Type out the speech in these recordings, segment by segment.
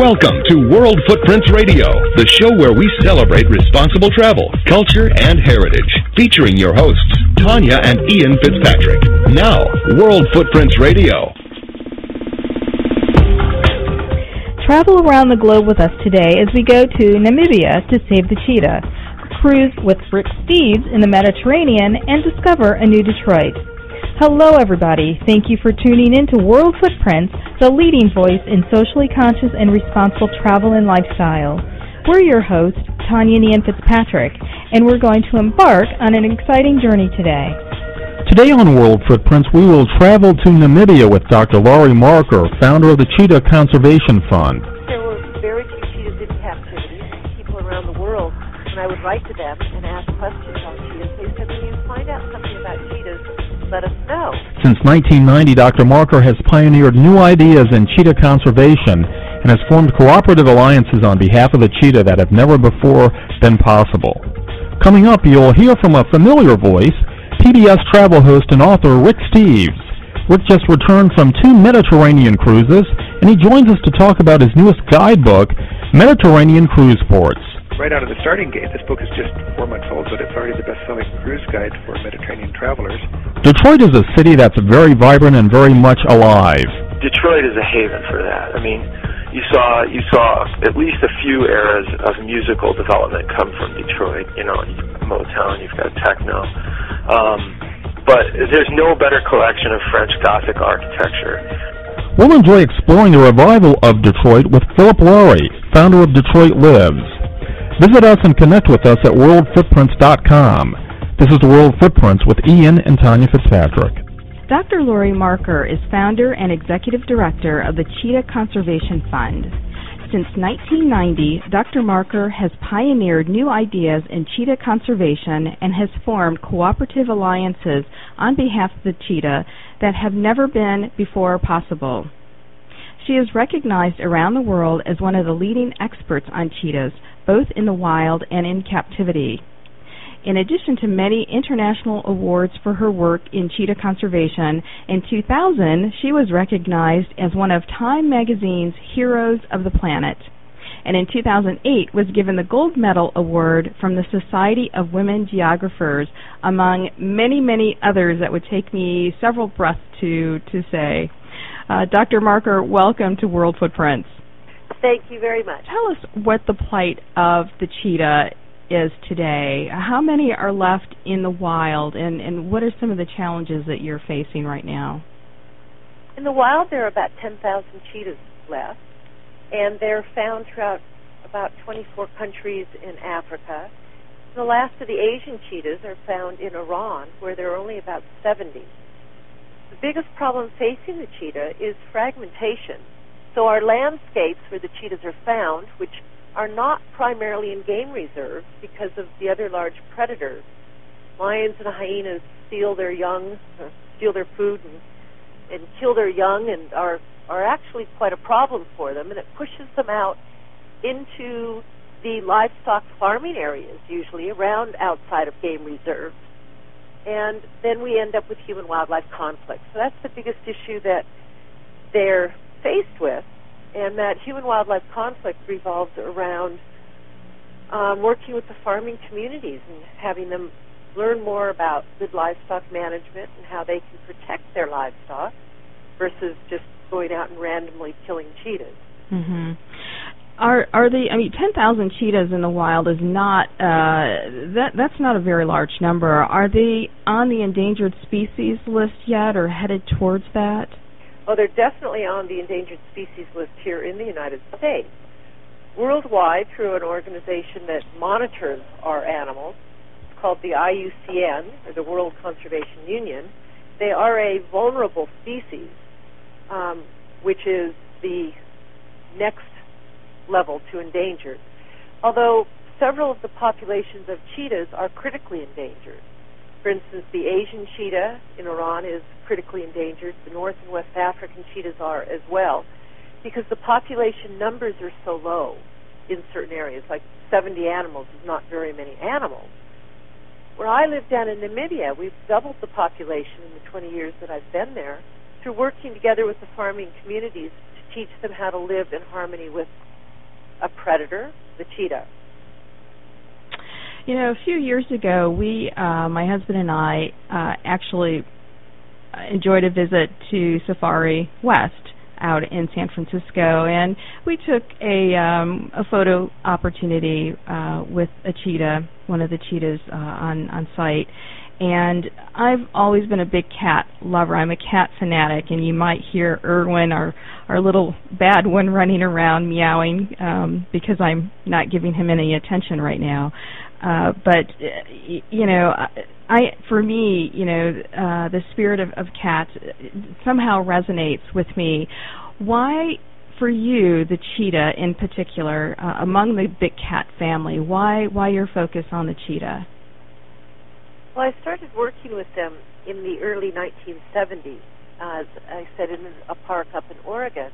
Welcome to World Footprints Radio, the show where we celebrate responsible travel, culture, and heritage. Featuring your hosts, Tanya and Ian Fitzpatrick. Now, World Footprints Radio. Travel around the globe with us today as we go to Namibia to save the cheetah, cruise with Rick Steves in the Mediterranean, and discover a new Detroit. Hello, everybody. Thank you for tuning in to World Footprints, the leading voice in socially conscious and responsible travel and lifestyle. We're your hosts, Tanya and Ian Fitzpatrick, and we're going to embark on an exciting journey today. Today on World Footprints, we will travel to Namibia with Dr. Laurie Marker, founder of the Cheetah Conservation Fund. There were very few cheetahs in captivity, people around the world, and I would write to them let us know. Since 1990, Dr. Marker has pioneered new ideas in cheetah conservation and has formed cooperative alliances on behalf of the cheetah that have never before been possible. Coming up, you'll hear from a familiar voice, PBS travel host and author Rick Steves. Rick just returned from two Mediterranean cruises, and he joins us to talk about his newest guidebook, Mediterranean Cruise Ports right out of the starting gate. This book is just four months old, but it's already the best-selling cruise guide for Mediterranean travelers. Detroit is a city that's very vibrant and very much alive. Detroit is a haven for that. I mean, you saw you saw at least a few eras of musical development come from Detroit. You know, Motown, you've got techno. Um, but there's no better collection of French Gothic architecture. We'll enjoy exploring the revival of Detroit with Philip Lauri, founder of Detroit Lives. Visit us and connect with us at worldfootprints.com. This is the World Footprints with Ian and Tanya Fitzpatrick. Dr. Laurie Marker is founder and executive director of the Cheetah Conservation Fund. Since 1990, Dr. Marker has pioneered new ideas in cheetah conservation and has formed cooperative alliances on behalf of the cheetah that have never been before possible. She is recognized around the world as one of the leading experts on cheetahs, both in the wild and in captivity. In addition to many international awards for her work in cheetah conservation, in 2000 she was recognized as one of Time magazine's Heroes of the Planet. And in 2008 was given the Gold Medal Award from the Society of Women Geographers, among many, many others that would take me several breaths to, to say. Uh, Dr. Marker, welcome to World Footprints. Thank you very much. Tell us what the plight of the cheetah is today. How many are left in the wild, and, and what are some of the challenges that you're facing right now? In the wild, there are about 10,000 cheetahs left, and they're found throughout about 24 countries in Africa. The last of the Asian cheetahs are found in Iran, where there are only about 70 The biggest problem facing the cheetah is fragmentation. So our landscapes where the cheetahs are found, which are not primarily in game reserves because of the other large predators, lions and hyenas steal their young, uh, steal their food and, and kill their young, and are are actually quite a problem for them, and it pushes them out into the livestock farming areas, usually around outside of game reserves and then we end up with human wildlife conflict. So that's the biggest issue that they're faced with, and that human wildlife conflict revolves around um, working with the farming communities and having them learn more about good livestock management and how they can protect their livestock versus just going out and randomly killing cheetahs. Mm-hmm. Are are the I mean ten thousand cheetahs in the wild is not uh, that that's not a very large number. Are they on the endangered species list yet, or headed towards that? Oh, they're definitely on the endangered species list here in the United States. Worldwide, through an organization that monitors our animals, it's called the IUCN, or the World Conservation Union. They are a vulnerable species, um, which is the next level to endangered, although several of the populations of cheetahs are critically endangered. For instance, the Asian cheetah in Iran is critically endangered. The North and West African cheetahs are as well, because the population numbers are so low in certain areas. Like 70 animals is not very many animals. Where I live down in Namibia, we've doubled the population in the 20 years that I've been there through working together with the farming communities to teach them how to live in harmony with a predator, the cheetah? You know, a few years ago, we, uh, my husband and I, uh, actually enjoyed a visit to Safari West out in San Francisco, and we took a um, a photo opportunity uh, with a cheetah, one of the cheetahs uh, on on site. And I've always been a big cat lover. I'm a cat fanatic, and you might hear Irwin, our our little bad one, running around meowing um, because I'm not giving him any attention right now. Uh, but you know, I for me, you know, uh, the spirit of, of cats somehow resonates with me. Why, for you, the cheetah in particular, uh, among the big cat family? Why why your focus on the cheetah? Well, I started working with them in the early 1970s. As I said, in a park up in Oregon,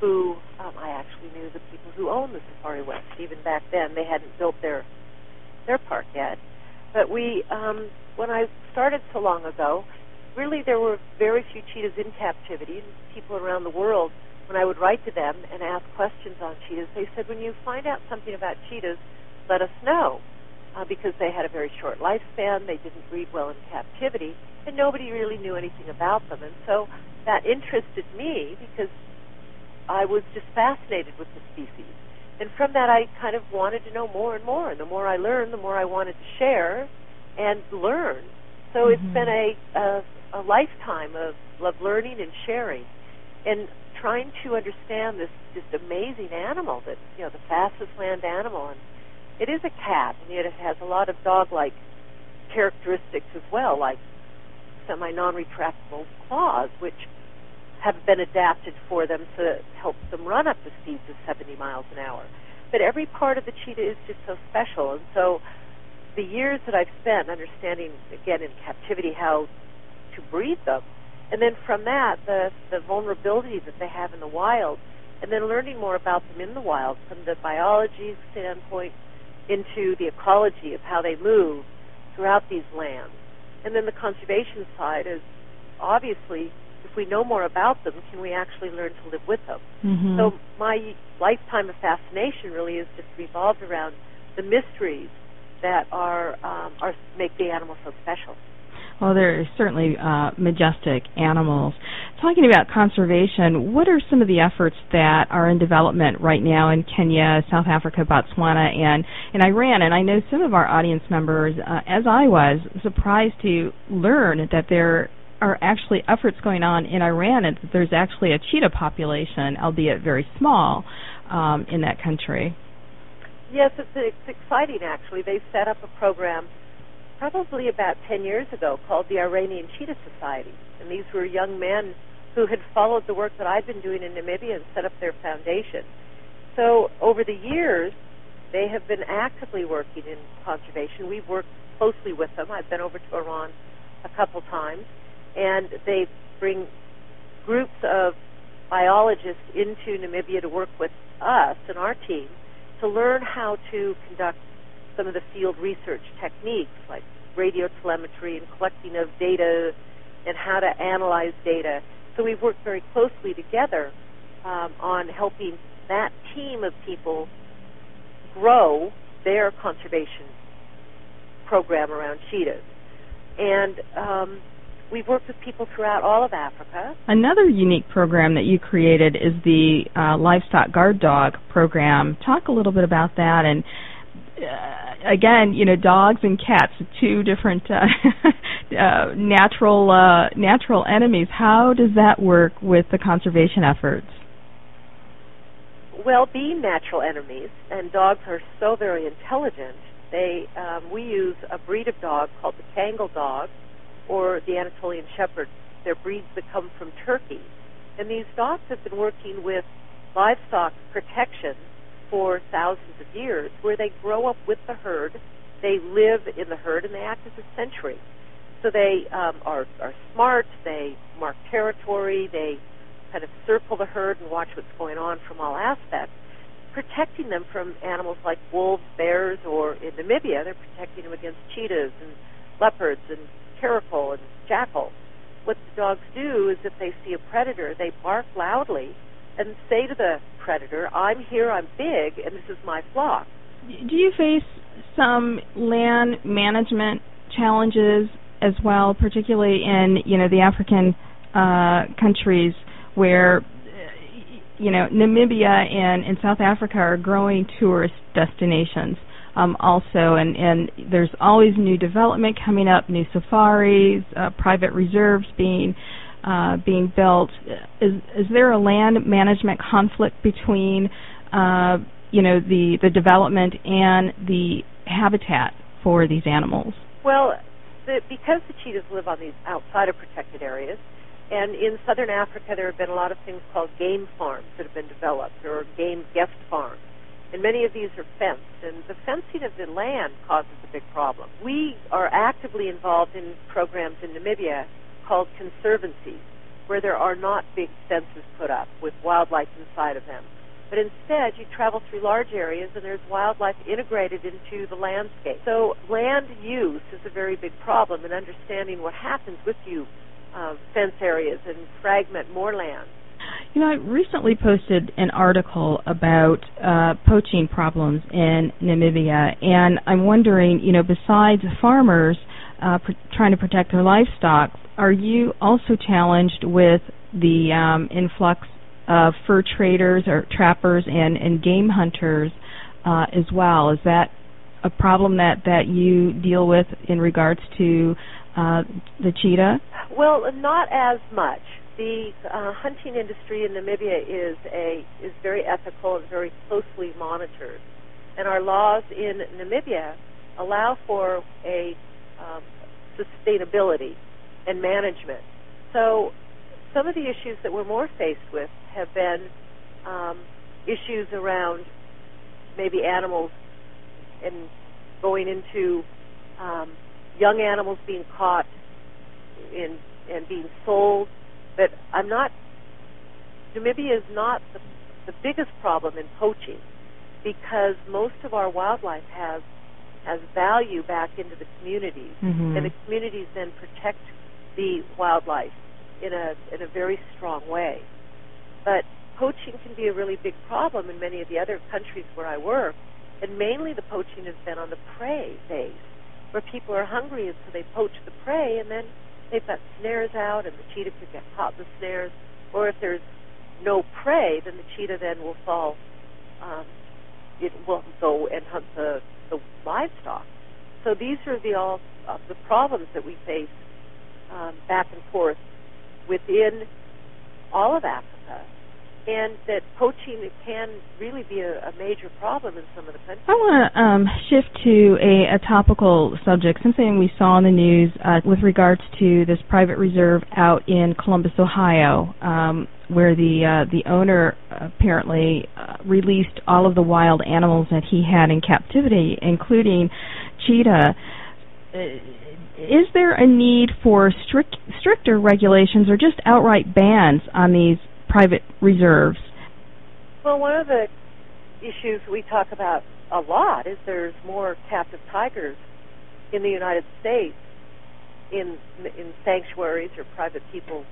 who um, I actually knew the people who owned the Safari West. Even back then, they hadn't built their their park yet. But we, um, when I started so long ago, really there were very few cheetahs in captivity. People around the world, when I would write to them and ask questions on cheetahs, they said, when you find out something about cheetahs, let us know. Uh, because they had a very short lifespan, they didn't breed well in captivity, and nobody really knew anything about them. And so that interested me because I was just fascinated with the species and from that I kind of wanted to know more and more. And the more I learned, the more I wanted to share and learn. So mm-hmm. it's been a, a a lifetime of of learning and sharing, and trying to understand this this amazing animal that you know the fastest land animal, and it is a cat, and yet it has a lot of dog-like characteristics as well, like semi non-retractable claws, which have been adapted for them to help them run up to speeds of 70 miles an hour. But every part of the cheetah is just so special, and so the years that I've spent understanding again in captivity how to breed them, and then from that the the vulnerability that they have in the wild, and then learning more about them in the wild from the biology standpoint into the ecology of how they move throughout these lands, and then the conservation side is obviously if we know more about them, can we actually learn to live with them? Mm-hmm. So my lifetime of fascination really is just revolved around the mysteries that are um, are make the animal so special. Well, they're certainly uh, majestic animals. Talking about conservation, what are some of the efforts that are in development right now in Kenya, South Africa, Botswana, and in Iran? And I know some of our audience members, uh, as I was, surprised to learn that there are actually efforts going on in Iran, and there's actually a cheetah population, albeit very small, um, in that country. Yes, it's, it's exciting actually. They set up a program probably about 10 years ago called the Iranian Cheetah Society. And these were young men who had followed the work that I'd been doing in Namibia and set up their foundation. So over the years, they have been actively working in conservation. We've worked closely with them. I've been over to Iran a couple times and they bring groups of biologists into Namibia to work with us and our team to learn how to conduct some of the field research techniques like radio telemetry and collecting of data and how to analyze data. So we've worked very closely together um, on helping that team of people grow their conservation program around cheetahs. And um, We've worked with people throughout all of Africa. Another unique program that you created is the uh, Livestock Guard Dog program. Talk a little bit about that and uh, again, you know, dogs and cats, two different uh, uh, natural uh, natural enemies. How does that work with the conservation efforts? Well, being natural enemies, and dogs are so very intelligent. They um, we use a breed of dog called the Kangal dog, or the Anatolian Shepherd. They're breeds that come from Turkey. And these dogs have been working with livestock protection for thousands of years, where they grow up with the herd, they live in the herd, and they act as a sentry. So they um, are, are smart, they mark territory, they kind of circle the herd and watch what's going on from all aspects, protecting them from animals like wolves, bears, or in Namibia, they're protecting them against cheetahs and leopards and caracal and jackal. What the dogs do is if they see a predator, they bark loudly and say to the predator. I'm here, I'm big, and this is my flock. Do you face some land management challenges as well, particularly in you know the African uh, countries where you know Namibia and, and South Africa are growing tourist destinations um, also, and, and there's always new development coming up, new safaris, uh, private reserves being uh, being built. Is is there a land management conflict between uh, you know the the development and the habitat for these animals? Well, the, because the cheetahs live on these outside of protected areas, and in southern Africa there have been a lot of things called game farms that have been developed, or game guest farms and many of these are fenced, and the fencing of the land causes a big problem. We are actively involved in programs in Namibia called conservancies, where there are not big fences put up with wildlife inside of them. But instead, you travel through large areas and there's wildlife integrated into the landscape. So land use is a very big problem, and understanding what happens with you uh, fence areas and fragment more land you know, I recently posted an article about uh, poaching problems in Namibia, and I'm wondering, you know, besides farmers uh, pr- trying to protect their livestock, are you also challenged with the um, influx of fur traders or trappers and, and game hunters uh, as well? Is that a problem that, that you deal with in regards to uh, the cheetah? Well, not as much the uh, hunting industry in Namibia is a is very ethical and very closely monitored, and our laws in Namibia allow for a um, sustainability and management. So, some of the issues that we're more faced with have been um, issues around maybe animals and going into um, young animals being caught in and being sold but I'm not. Namibia is not the, the biggest problem in poaching because most of our wildlife has has value back into the communities, mm-hmm. and the communities then protect the wildlife in a in a very strong way. But poaching can be a really big problem in many of the other countries where I work, and mainly the poaching has been on the prey base, where people are hungry and so they poach the prey, and then they've got snares out, and the cheetah could get caught in the snares. Or if there's no prey, then the cheetah then will fall. Um, it will go and hunt the, the livestock. So these are the all uh, the problems that we face um, back and forth within all of Africa and that poaching can really be a, a, major problem in some of the countries. I want to um, shift to a, a, topical subject, something we saw in the news uh, with regards to this private reserve out in Columbus, Ohio, um, where the uh, the owner apparently uh, released all of the wild animals that he had in captivity, including cheetah. Uh, is there a need for strict, stricter regulations or just outright bans on these private reserves? Well, one of the issues we talk about a lot is there's more captive tigers in the United States in in sanctuaries or private people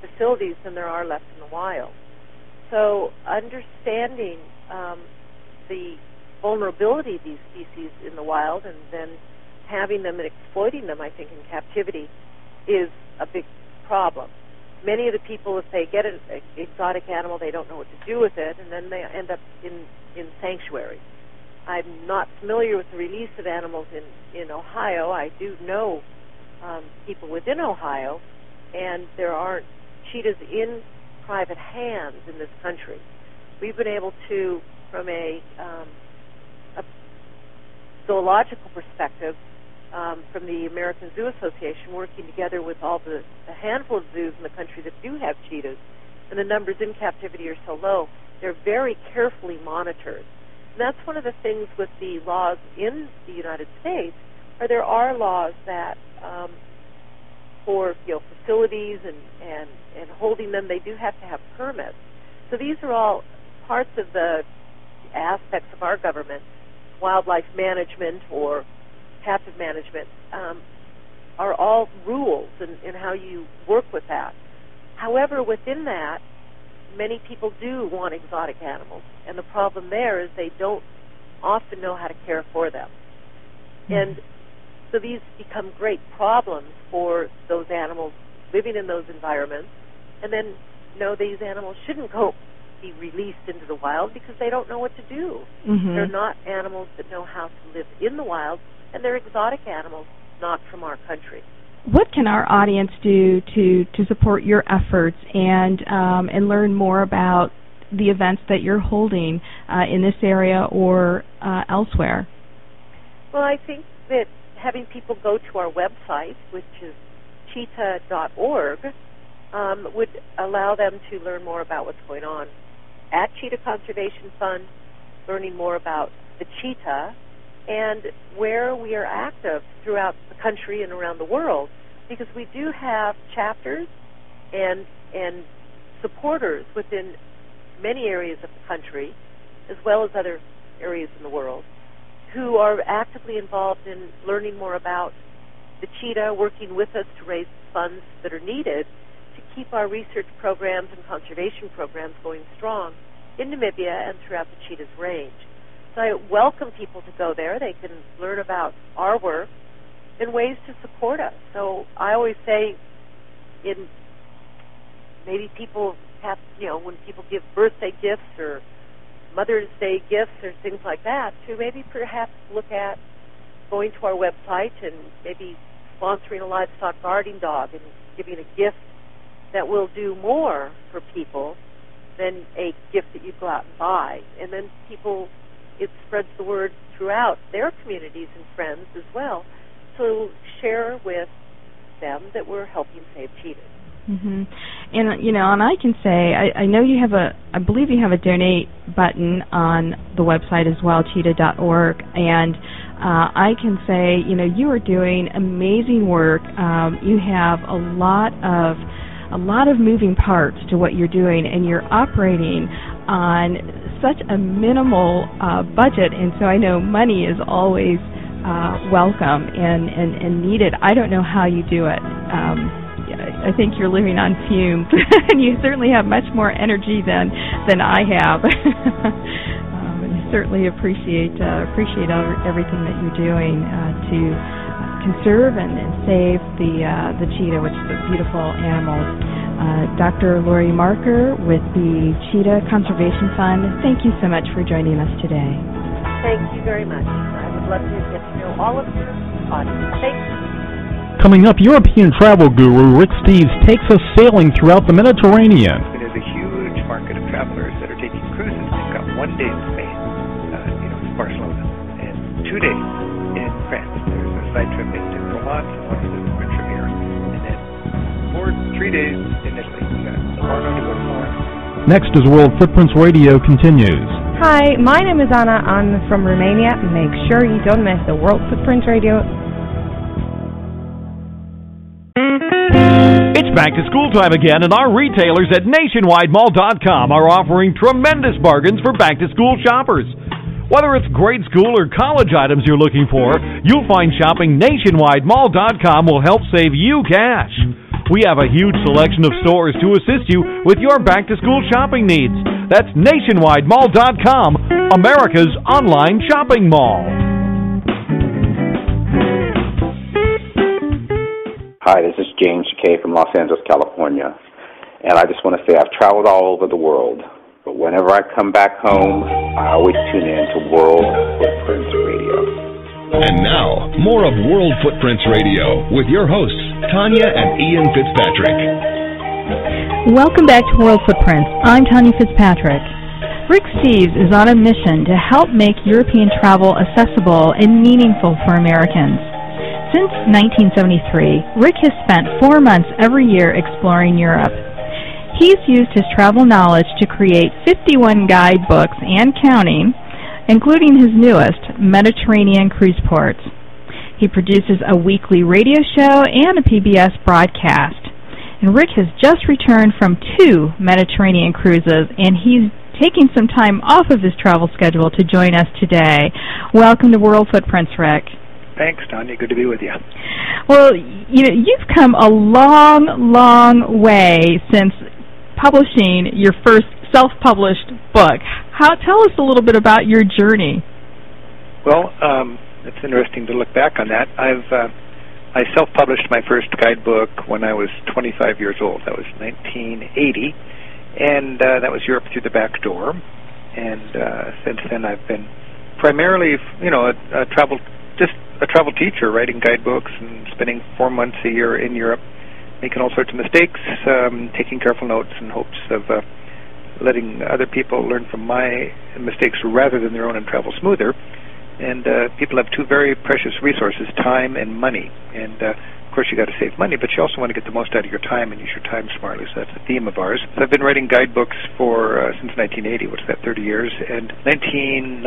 facilities than there are left in the wild. So understanding um, the vulnerability of these species in the wild and then having them and exploiting them, I think, in captivity is a big problem many of the people, if they get an exotic animal, they don't know what to do with it, and then they end up in in sanctuary. I'm not familiar with the release of animals in in Ohio. I do know um, people within Ohio, and there aren't cheetahs in private hands in this country. We've been able to, from a, um, a zoological perspective, um, from the American Zoo Association working together with all the a handful of zoos in the country that do have cheetahs, and the numbers in captivity are so low, they're very carefully monitored. And that's one of the things with the laws in the United States, are there are laws that um, for you know facilities and, and, and holding them, they do have to have permits. So these are all parts of the aspects of our government, wildlife management or captive management um, are all rules and, and how you work with that. However, within that, many people do want exotic animals, and the problem there is they don't often know how to care for them. Mm-hmm. And so these become great problems for those animals living in those environments. And then, know, these animals shouldn't go be released into the wild because they don't know what to do. Mm-hmm. They're not animals that know how to live in the wild, and they're exotic animals, not from our country. What can our audience do to to support your efforts and um, and learn more about the events that you're holding uh, in this area or uh, elsewhere? Well, I think that having people go to our website, which is cheetah.org, um, would allow them to learn more about what's going on at Cheetah Conservation Fund, learning more about the cheetah and where we are active throughout the country and around the world because we do have chapters and and supporters within many areas of the country as well as other areas in the world who are actively involved in learning more about the cheetah, working with us to raise funds that are needed to keep our research programs and conservation programs going strong in Namibia and throughout the cheetah's range. So I welcome people to go there. They can learn about our work and ways to support us. So I always say, in maybe people have, you know, when people give birthday gifts or Mother's Day gifts or things like that, to maybe perhaps look at going to our website and maybe sponsoring a livestock guarding dog and giving a gift that will do more for people than a gift that you go out and buy. And then people it spreads the word throughout their communities and friends as well. So share with them that we're helping save cheetahs. Mm-hmm. And you know, and I can say, I, I know you have a, I believe you have a donate button on the website as well, cheetah.org, and uh, I can say, you know, you are doing amazing work. Um, you have a lot of a lot of moving parts to what you're doing, and you're operating on such a minimal uh, budget, and so I know money is always uh, welcome and, and, and needed. I don't know how you do it. Um, I think you're living on fumes, and you certainly have much more energy than than I have. um, and certainly appreciate uh, appreciate everything that you're doing uh, to conserve and, and save the uh, the cheetah, which is a beautiful animal. Uh, Dr. Laurie Marker with the Cheetah Conservation Fund, thank you so much for joining us today. Thank you very much. I would love to get to know all of your audience. Thank you. Coming up, European travel guru Rick Steves takes us sailing throughout the Mediterranean. There's a huge market of travelers that are taking cruises. They've got one day in Spain, uh, you know, Barcelona, and two days in France. There's a side trip go to Florence. Next as World Footprints Radio continues. Hi, my name is Anna. I'm from Romania. Make sure you don't miss the World Footprints Radio it's back to school time again, and our retailers at NationwideMall.com are offering tremendous bargains for back to school shoppers. Whether it's grade school or college items you're looking for, you'll find shopping NationwideMall.com will help save you cash. We have a huge selection of stores to assist you with your back to school shopping needs. That's NationwideMall.com, America's online shopping mall. Hi, this is James Kay from Los Angeles, California. And I just want to say I've traveled all over the world, but whenever I come back home, I always tune in to World Footprints. And now, more of World Footprints Radio with your hosts, Tanya and Ian Fitzpatrick. Welcome back to World Footprints. I'm Tanya Fitzpatrick. Rick Steves is on a mission to help make European travel accessible and meaningful for Americans. Since 1973, Rick has spent four months every year exploring Europe. He's used his travel knowledge to create 51 guidebooks and counting, including his newest, Mediterranean Cruise Ports. He produces a weekly radio show and a PBS broadcast. And Rick has just returned from two Mediterranean cruises, and he's taking some time off of his travel schedule to join us today. Welcome to World Footprints, Rick. Thanks, Tanya. Good to be with you. Well, you know, you've come a long, long way since publishing your first self-published book. How tell us a little bit about your journey. Well, um, it's interesting to look back on that. I've uh, I self-published my first guidebook when I was 25 years old. That was 1980, and uh, that was Europe Through the Back Door. And uh, since then, I've been primarily, you know, a, a travel just a travel teacher, writing guidebooks and spending four months a year in Europe, making all sorts of mistakes, um, taking careful notes in hopes of uh, letting other people learn from my mistakes rather than their own and travel smoother. And uh, people have two very precious resources: time and money. And uh, of course, you got to save money, but you also want to get the most out of your time and use your time smartly. So that's a theme of ours. So I've been writing guidebooks for uh, since 1980, which is that 30 years, and 1990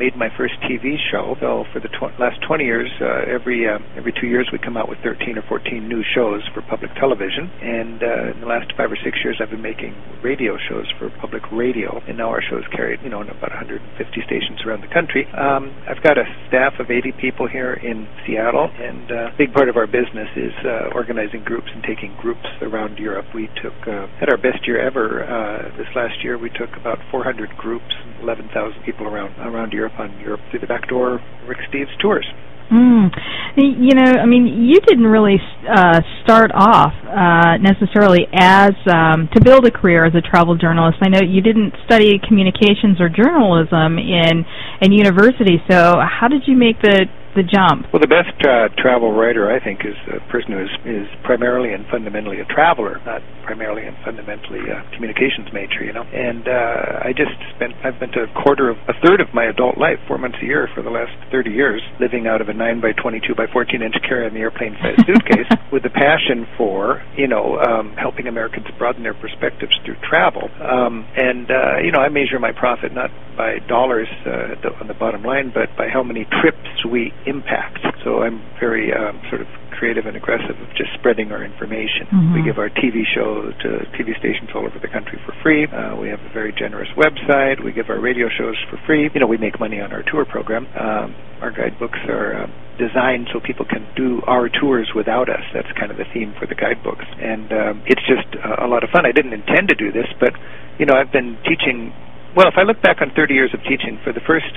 made my first TV show. So for the tw- last 20 years, uh, every uh, every two years we come out with 13 or 14 new shows for public television, and uh, in the last five or six years I've been making radio shows for public radio, and now our shows carried you know in about 150 stations around the country. Um, I've got a staff of 80 people here in Seattle, and uh, big part of our business business is uh, organizing groups and taking groups around Europe. We took uh, had our best year ever uh, this last year. We took about 400 groups, 11,000 people around around Europe on Europe through the back door Rick Steves tours. Mm. You know, I mean, you didn't really uh, start off uh, necessarily as um, to build a career as a travel journalist. I know you didn't study communications or journalism in in university. So, how did you make the the jump? Well, the best uh, travel writer, I think, is a person who is, is primarily and fundamentally a traveler, not primarily and fundamentally a communications major. You know, and uh, I just spent I've spent a quarter of a third of my adult life, four months a year for the last 30 years, living out of a 9 by 22 by 14 inch carry on the airplane size suitcase, with a passion for you know um, helping Americans broaden their perspectives through travel. Um, and uh, you know, I measure my profit not by dollars uh, the, on the bottom line, but by how many trips we impact. So I'm very um, sort of creative and aggressive of just spreading our information. Mm-hmm. We give our TV show to TV stations all over the country for free. Uh, we have a very generous website. We give our radio shows for free. You know, we make money on our tour program. Um, our guidebooks are um, designed so people can do our tours without us. That's kind of the theme for the guidebooks, and um, it's just uh, a lot of fun. I didn't intend to do this, but you know, I've been teaching. Well, if I look back on 30 years of teaching, for the first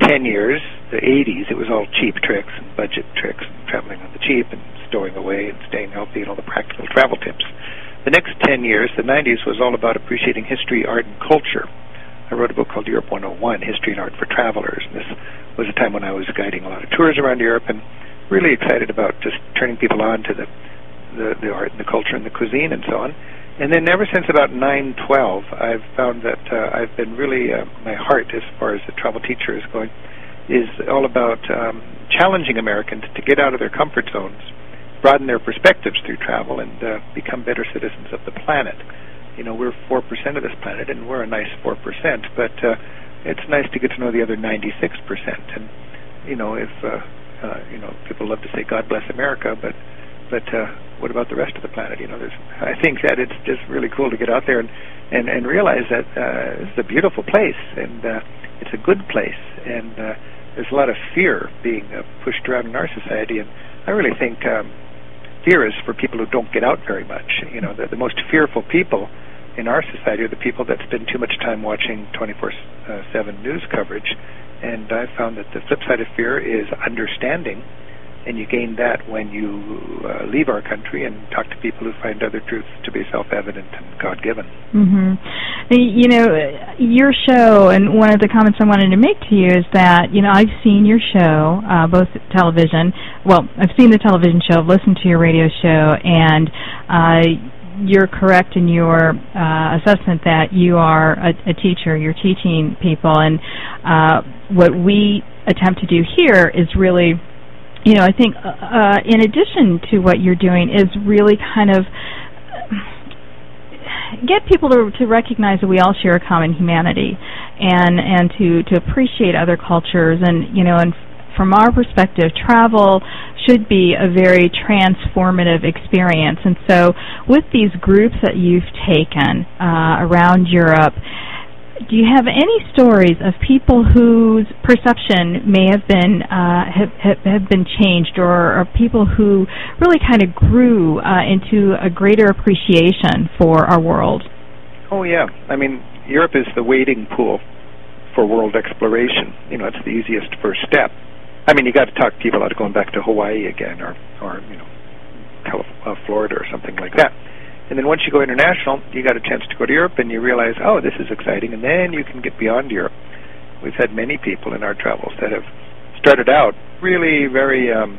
10 years, the 80s, it was all cheap tricks and budget tricks, and traveling on the cheap and stowing away and staying healthy and all the practical travel tips. The next 10 years, the 90s, was all about appreciating history, art, and culture. I wrote a book called Europe 101, History and Art for Travelers. And this was a time when I was guiding a lot of tours around Europe and really excited about just turning people on to the, the, the art and the culture and the cuisine and so on. And then ever since about 912, I've found that uh, I've been really, uh, my heart as far as the travel teacher is going, is all about um, challenging Americans to get out of their comfort zones, broaden their perspectives through travel, and uh, become better citizens of the planet. You know, we're 4% of this planet, and we're a nice 4%, but uh, it's nice to get to know the other 96%. And, you know, if, uh, uh, you know, people love to say, God bless America, but but uh, what about the rest of the planet? You know, there's, I think that it's just really cool to get out there and and, and realize that uh, this is a beautiful place and uh, it's a good place, and uh, there's a lot of fear being uh, pushed around in our society, and I really think um, fear is for people who don't get out very much. You know, the, the most fearful people in our society are the people that spend too much time watching 24/7 news coverage, and I've found that the flip side of fear is understanding and you gain that when you uh, leave our country and talk to people who find other truths to be self-evident and God-given. Mm-hmm. You know, your show, and one of the comments I wanted to make to you is that you know I've seen your show, uh, both television. Well, I've seen the television show, I've listened to your radio show, and. Uh, you're correct in your uh, assessment that you are a, a teacher. You're teaching people, and uh, what we attempt to do here is really you know, I think uh, uh, in addition to what you're doing is really kind of get people to to recognize that we all share a common humanity, and and to to appreciate other cultures, and you know, and from our perspective, travel should be a very transformative experience. And so, with these groups that you've taken uh, around Europe, do you have any stories of people whose perception may have been uh, have, have, been changed, or, or people who really kind of grew uh, into a greater appreciation for our world? Oh yeah, I mean Europe is the wading pool for world exploration. You know, it's the easiest first step. I mean, you got to talk people out of going back to Hawaii again, or or you know, uh, Florida, or something like that. And then once you go international, you got a chance to go to Europe and you realize, oh, this is exciting. And then you can get beyond Europe. We've had many people in our travels that have started out really very um,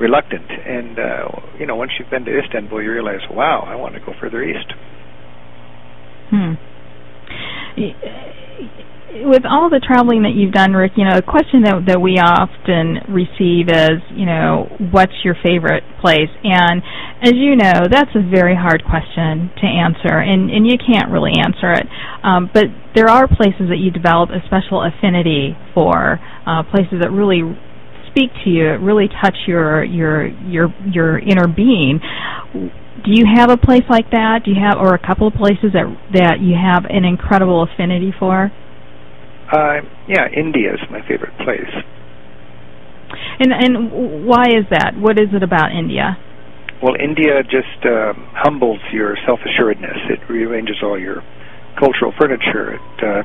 reluctant. And, uh, you know, once you've been to Istanbul, you realize, wow, I want to go further east. Hmm with all the traveling that you've done, Rick, you know, a question that that we often receive is, you know, what's your favorite place? And as you know, that's a very hard question to answer, and and you can't really answer it. Um, but there are places that you develop a special affinity for, uh, places that really speak to you, really touch your your your your inner being. Do you have a place like that? Do you have, or a couple of places that that you have an incredible affinity for? Uh, yeah, India is my favorite place. And and why is that? What is it about India? Well, India just uh, humbles your self-assuredness. It rearranges all your cultural furniture. It uh,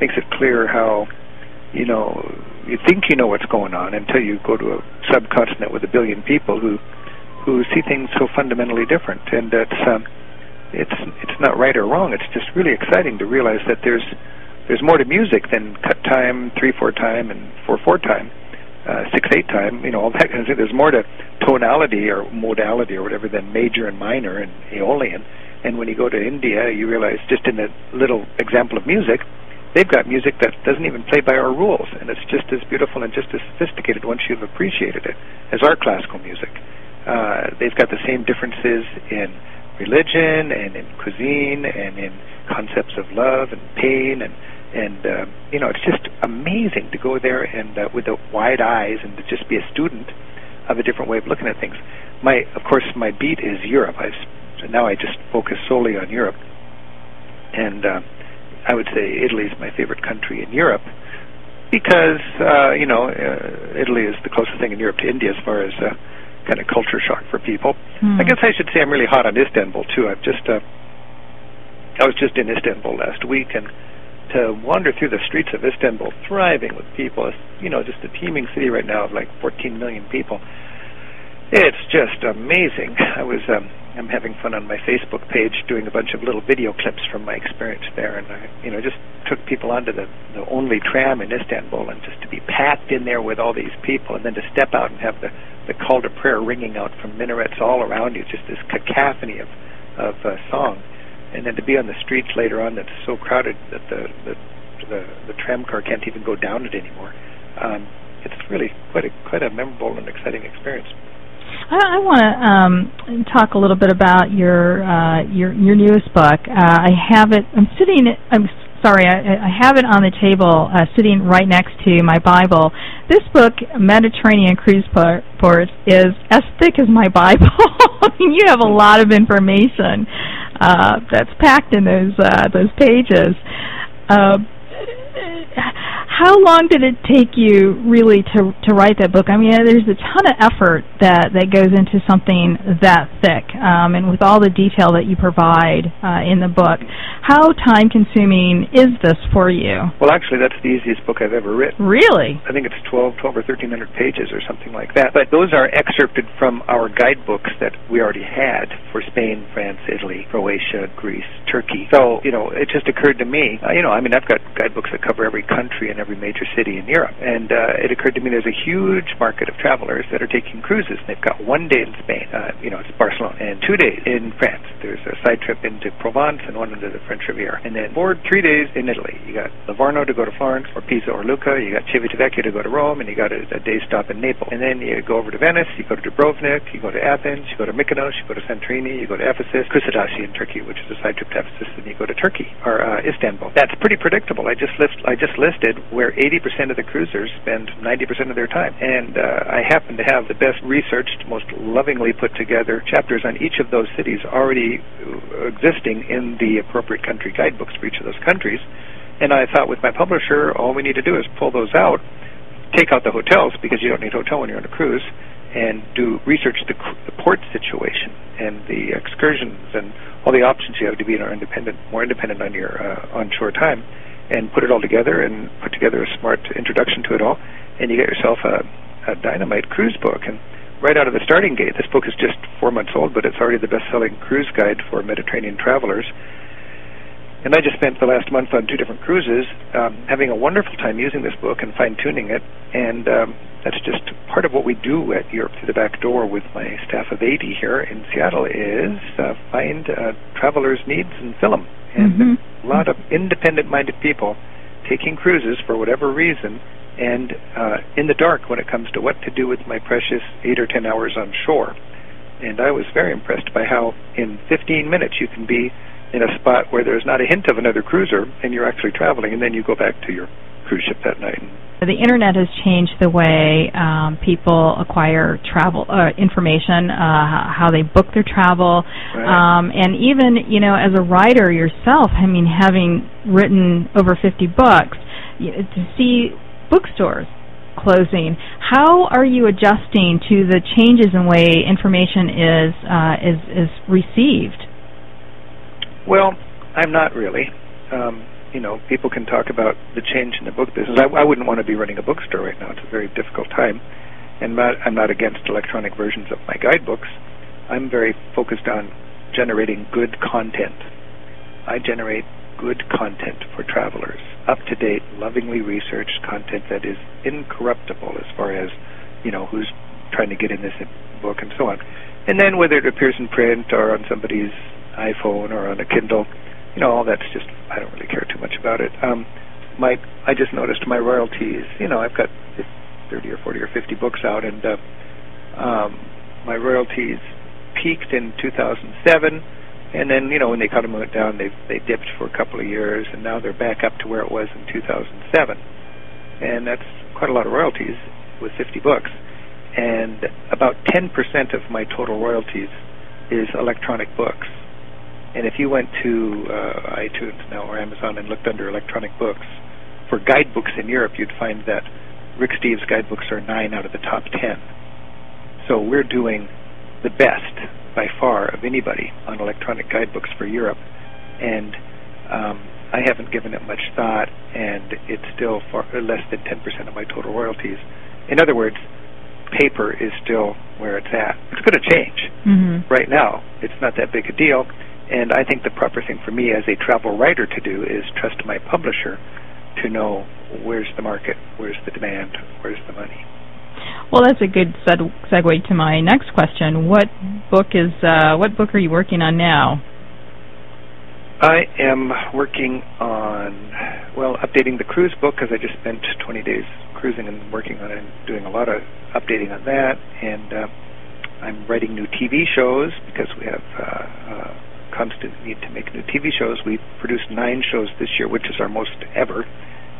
makes it clear how, you know, you think you know what's going on until you go to a subcontinent with a billion people who who see things so fundamentally different. And it's um, it's it's not right or wrong. It's just really exciting to realize that there's there's more to music than cut time, three four time, and four four time, uh, six eight time. You know all that kind of thing. There's more to tonality or modality or whatever than major and minor and Aeolian. And when you go to India, you realize just in a little example of music, they've got music that doesn't even play by our rules, and it's just as beautiful and just as sophisticated once you've appreciated it as our classical music. Uh, they've got the same differences in religion and in cuisine and in concepts of love and pain and and uh, you know it's just amazing to go there and uh, with the wide eyes and to just be a student of a different way of looking at things. My of course my beat is Europe. I so now I just focus solely on Europe, and uh, I would say Italy is my favorite country in Europe because uh, you know uh, Italy is the closest thing in Europe to India as far as uh, kind of culture shock for people. Hmm. I guess I should say I'm really hot on Istanbul too. I've just uh, I was just in Istanbul last week and to wander through the streets of Istanbul, thriving with people. It's, you know, just a teeming city right now of like 14 million people. It's just amazing. I was um, I'm having fun on my Facebook page doing a bunch of little video clips from my experience there, and I, you know, just took people onto the the only tram in Istanbul, and just to be packed in there with all these people, and then to step out and have the the call to prayer ringing out from minarets all around you, just this cacophony of of uh, song and then to be on the streets later on that's so crowded that the the the, the tram car can't even go down it anymore. Um, it's really quite a quite a memorable and exciting experience. I, I want to um, talk a little bit about your uh, your your newest book. Uh, I have it. I'm sitting. I'm sorry. I, I have it on the table, uh, sitting right next to my Bible. This book, Mediterranean Cruise Ports, is as thick as my Bible. I mean, you have a lot of information uh, that's packed in those uh, those pages. Uh, how long did it take you really to to write that book? I mean, there's a ton of effort that that goes into something that thick, um, and with all the detail that you provide uh, in the book, how time consuming is this for you? Well, actually, that's the easiest book I've ever written. Really? I think it's 12, 12 or 1300 pages or something like that. But those are excerpted from our guidebooks that we already had for Spain, France, Italy, Croatia, Greece, Turkey. So, you know, it just occurred to me, uh, you know, I mean, I've got guidebooks that cover every country and every major city in Europe. And uh, it occurred to me there's a huge market of travelers that are taking cruises. They've got one day in Spain, uh, you know, it's Barcelona, and two days in France. There's a side trip into Provence and one into the French Riviera. And then four, three days in Italy. You got Livorno to go to Florence, or Pisa or Lucca. You got Civitavecchia to go to Rome, and you got a, a day stop in Naples. And then you go over to Venice, you go to Dubrovnik, you go to Athens, you go to Mykonos, you go to Santorini, you go to Ephesus, Kusadasi in Turkey, which is a side trip to Ephesus, and you go to Turkey or uh, Istanbul. That's pretty predictable. I just list I just listed where 80% of the cruisers spend 90% of their time. And uh, I happen to have the best researched, most lovingly put together chapters on each of those cities already uh, existing in the appropriate country guidebooks for each of those countries. And I thought with my publisher, all we need to do is pull those out, take out the hotels because you don't need a hotel when you're on a cruise, and do research the, the port situation and the excursions and all the options you have to be more independent, more independent on your uh, onshore time, and put it all together and put together a smart introduction to it all, and you get yourself a, a dynamite cruise book. And right out of the starting gate, this book is just four months old, but it's already the best-selling cruise guide for Mediterranean travelers. And I just spent the last month on two different cruises, um, having a wonderful time using this book and fine tuning it. And um, that's just part of what we do at Europe Through the Back Door with my staff of 80 here in Seattle is uh, find uh, travelers' needs and fill them. And mm-hmm. a lot of independent-minded people taking cruises for whatever reason and uh, in the dark when it comes to what to do with my precious eight or ten hours on shore. And I was very impressed by how in 15 minutes you can be in a spot where there's not a hint of another cruiser and you're actually traveling, and then you go back to your cruise ship that night. The internet has changed the way um, people acquire travel uh, information, uh, how they book their travel, right. um, and even you know as a writer yourself. I mean, having written over 50 books, you know, to see bookstores closing. How are you adjusting to the changes in way information is uh, is is received? Well, I'm not really. Um, you know, people can talk about the change in the book business. I, I wouldn't want to be running a bookstore right now. It's a very difficult time, and not, I'm not against electronic versions of my guidebooks. I'm very focused on generating good content. I generate good content for travelers, up to date, lovingly researched content that is incorruptible as far as you know who's trying to get in this book and so on. And then whether it appears in print or on somebody's iPhone or on a Kindle. You know, all that's just I don't really care too much about it. Um, my I just noticed my royalties. You know, I've got 30 or 40 or 50 books out, and uh, um, my royalties peaked in 2007, and then you know when the economy went down, they they dipped for a couple of years, and now they're back up to where it was in 2007, and that's quite a lot of royalties with 50 books, and about 10% of my total royalties is electronic books. And if you went to uh, iTunes now or Amazon and looked under electronic books, for guidebooks in Europe, you'd find that Rick Steves guidebooks are nine out of the top ten. So we're doing the best by far of anybody on electronic guidebooks for Europe, and um, I haven't given it much thought, and it's still far less than 10% of my total royalties. In other words, paper is still where it's at. It's going to change. Mm-hmm. Right now, it's not that big a deal and I think the proper thing for me as a travel writer to do is trust my publisher to know where's the market, where's the demand, where's the money. Well, that's a good segue to my next question. What book is uh, what book are you working on now? I am working on well updating the cruise book because I just spent 20 days cruising and working on it, and doing a lot of updating on that, and uh, I'm writing new TV shows because we have uh, uh, constant need to make new TV shows. We've produced nine shows this year, which is our most ever,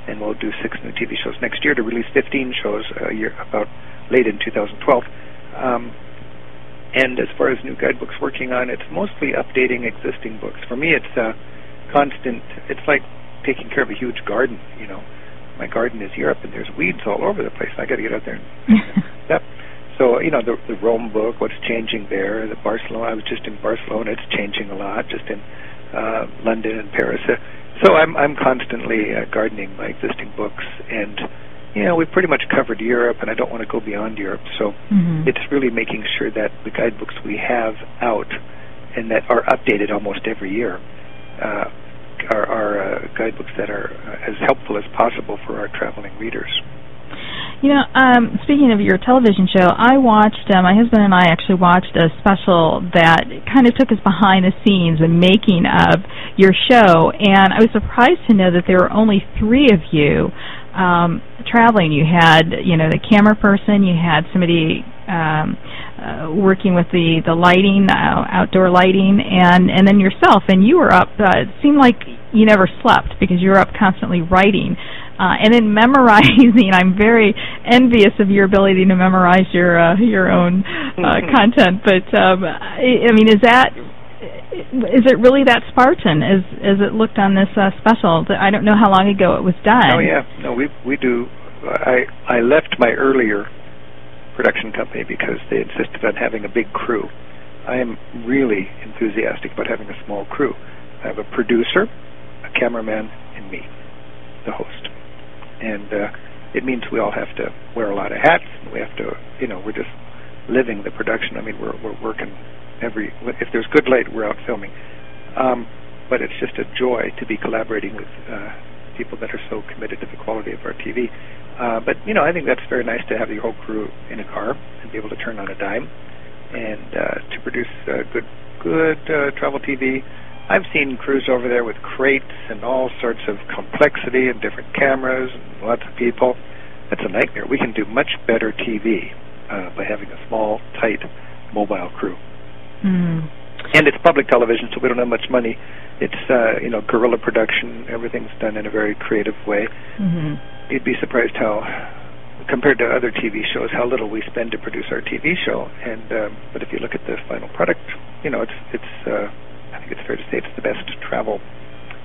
and we'll do six new TV shows next year to release 15 shows a year about late in 2012. Um, and as far as new guidebooks working on, it's mostly updating existing books. For me, it's a constant. It's like taking care of a huge garden. You know, my garden is Europe, and there's weeds all over the place. I got to get out there and yep. So you know the the Rome book, what's changing there? The Barcelona. I was just in Barcelona. It's changing a lot. Just in uh, London and Paris. Uh, so I'm I'm constantly uh, gardening my existing books, and you know we've pretty much covered Europe, and I don't want to go beyond Europe. So mm-hmm. it's really making sure that the guidebooks we have out and that are updated almost every year uh, are, are uh, guidebooks that are uh, as helpful as possible for our traveling readers. You know, um, speaking of your television show, I watched. Uh, my husband and I actually watched a special that kind of took us behind the scenes and making of your show, and I was surprised to know that there were only three of you um, traveling. You had, you know, the camera person. You had somebody um, uh, working with the the lighting, uh, outdoor lighting, and and then yourself. And you were up. Uh, it seemed like you never slept because you were up constantly writing. Uh, and then memorizing, I'm very envious of your ability to memorize your uh, your own uh, content. But um, I, I mean, is that is it really that Spartan as as it looked on this uh, special? I don't know how long ago it was done. Oh yeah, no, we we do. I I left my earlier production company because they insisted on having a big crew. I am really enthusiastic about having a small crew. I have a producer, a cameraman, and me, the host, and uh, it means we all have to wear a lot of hats. And we have to, you know, we're just living the production. I mean, we're we're working every. If there's good light, we're out filming. Um, but it's just a joy to be collaborating with uh, people that are so committed to the quality of our TV. Uh, but you know, I think that's very nice to have your whole crew in a car and be able to turn on a dime and uh, to produce uh, good good uh, travel TV. I've seen crews over there with crates and all sorts of complexity and different cameras and lots of people. That's a nightmare. We can do much better TV uh, by having a small, tight, mobile crew. Mm. And it's public television, so we don't have much money. It's uh, you know guerrilla production. Everything's done in a very creative way. Mm-hmm. You'd be surprised how, compared to other TV shows, how little we spend to produce our TV show. And um, but if you look at the final product, you know it's it's. Uh, I think it's fair to say it's the best travel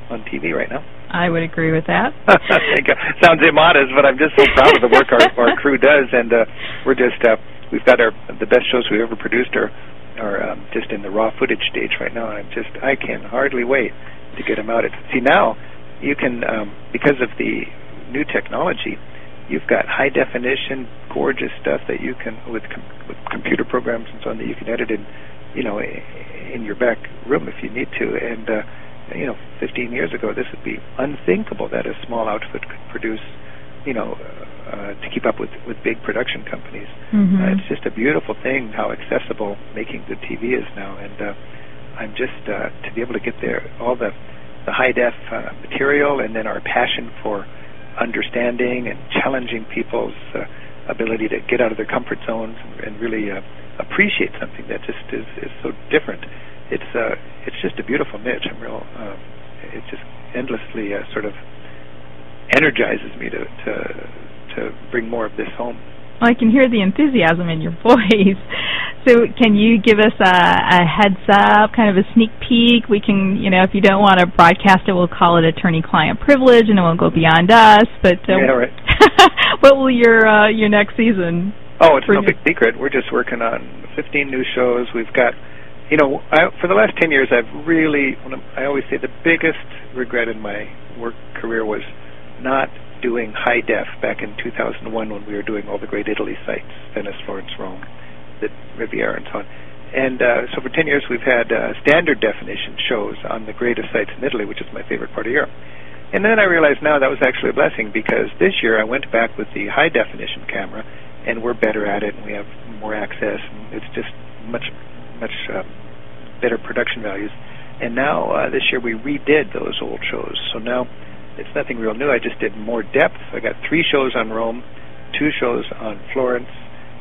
on TV right now. I would agree with that. Sounds immodest, but I'm just so proud of the work our, our crew does, and uh, we're just uh, we've got our the best shows we've ever produced are are um, just in the raw footage stage right now. And I'm just I can hardly wait to get them out. It's, see now you can um, because of the new technology, you've got high definition, gorgeous stuff that you can with com- with computer programs and so on that you can edit in, you know, in your back room if you need to. And uh, you know, 15 years ago, this would be unthinkable that a small outfit could produce, you know, uh, to keep up with with big production companies. Mm-hmm. Uh, it's just a beautiful thing how accessible making good TV is now, and uh, I'm just uh, to be able to get there all the the high def uh, material, and then our passion for understanding and challenging people's uh, ability to get out of their comfort zones and, really uh, appreciate something that just is is so different. It's uh, it's just a beautiful niche. I'm real. Uh, it just endlessly uh, sort of energizes me to to to bring more of this home. I can hear the enthusiasm in your voice. So, can you give us a, a heads up, kind of a sneak peek? We can, you know, if you don't want to broadcast it, we'll call it attorney-client privilege, and it won't go beyond us. But uh, yeah, right. what will your uh, your next season? Oh, it's no big secret. We're just working on 15 new shows. We've got, you know, I, for the last 10 years, I've really, I always say, the biggest regret in my work career was not doing high def back in 2001 when we were doing all the great Italy sites, Venice, Florence, Rome, the Riviera, and so on. And uh, so for 10 years, we've had uh, standard definition shows on the greatest sites in Italy, which is my favorite part of Europe. And then I realized now that was actually a blessing because this year I went back with the high definition camera, and we're better at it, and we have more access, and it's just much, much uh, better production values. And now uh, this year we redid those old shows, so now it's nothing real new. I just did more depth. I got three shows on Rome, two shows on Florence.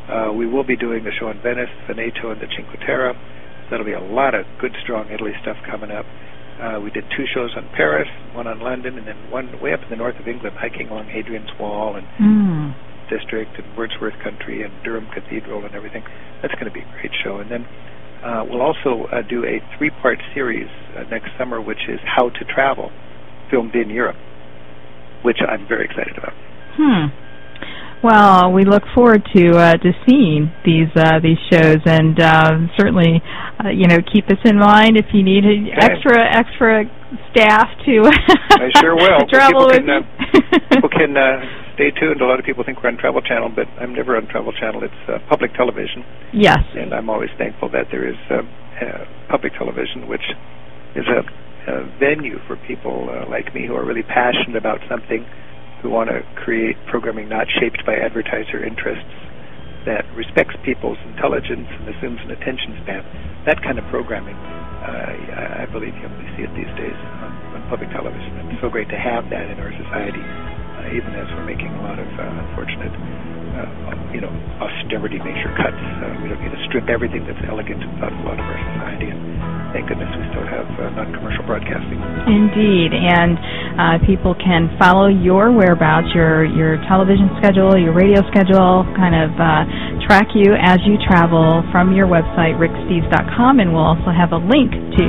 Uh, we will be doing a show on Venice, Veneto, and the Cinque Terre. So that'll be a lot of good, strong Italy stuff coming up. Uh, we did two shows on Paris, one on London, and then one way up in the north of England, hiking along Hadrian's Wall and mm. District and Wordsworth Country and Durham Cathedral and everything. That's going to be a great show. And then uh, we'll also uh, do a three-part series uh, next summer, which is How to Travel, filmed in Europe which I'm very excited about. Hmm. Well, we look forward to uh, to seeing these uh, these shows, and uh, certainly, uh, you know, keep us in mind if you need okay. extra extra staff to. I sure will. travel people with can, uh, people can uh, stay tuned. A lot of people think we're on Travel Channel, but I'm never on Travel Channel. It's uh, public television. Yes. And I'm always thankful that there is uh, uh, public television, which is a venue for people uh, like me who are really passionate about something, who want to create programming not shaped by advertiser interests, that respects people's intelligence and assumes an attention span. That kind of programming, uh, I believe you only see it these days on, on public television. It's so great to have that in our society, uh, even as we're making a lot of uh, unfortunate, uh, you know, austerity measure cuts. Uh, we don't need to strip everything that's elegant and thoughtful out of our society. And, thank goodness we still have uh, non-commercial broadcasting. Indeed, and uh, people can follow your whereabouts, your your television schedule, your radio schedule, kind of uh, track you as you travel from your website, ricksteves.com, and we'll also have a link to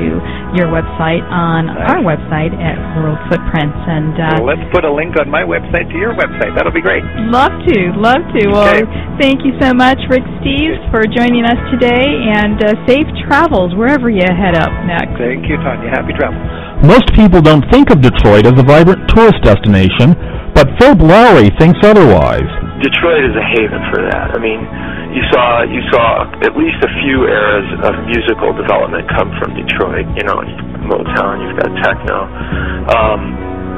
your website on Nice. our website at World Footprints. And uh, Well, let's put a link on my website to your website. That'll be great. Love to, love to. Well, Okay. thank you so much, Rick Steves, for joining us today, and uh, safe travels wherever you head up next. Thank you, Tanya. Happy travels. Most people don't think of Detroit as a vibrant tourist destination, but Philip Lauri thinks otherwise. Detroit is a haven for that. I mean, you saw you saw at least a few eras of musical development come from Detroit. You know, Motown, you've got techno, um,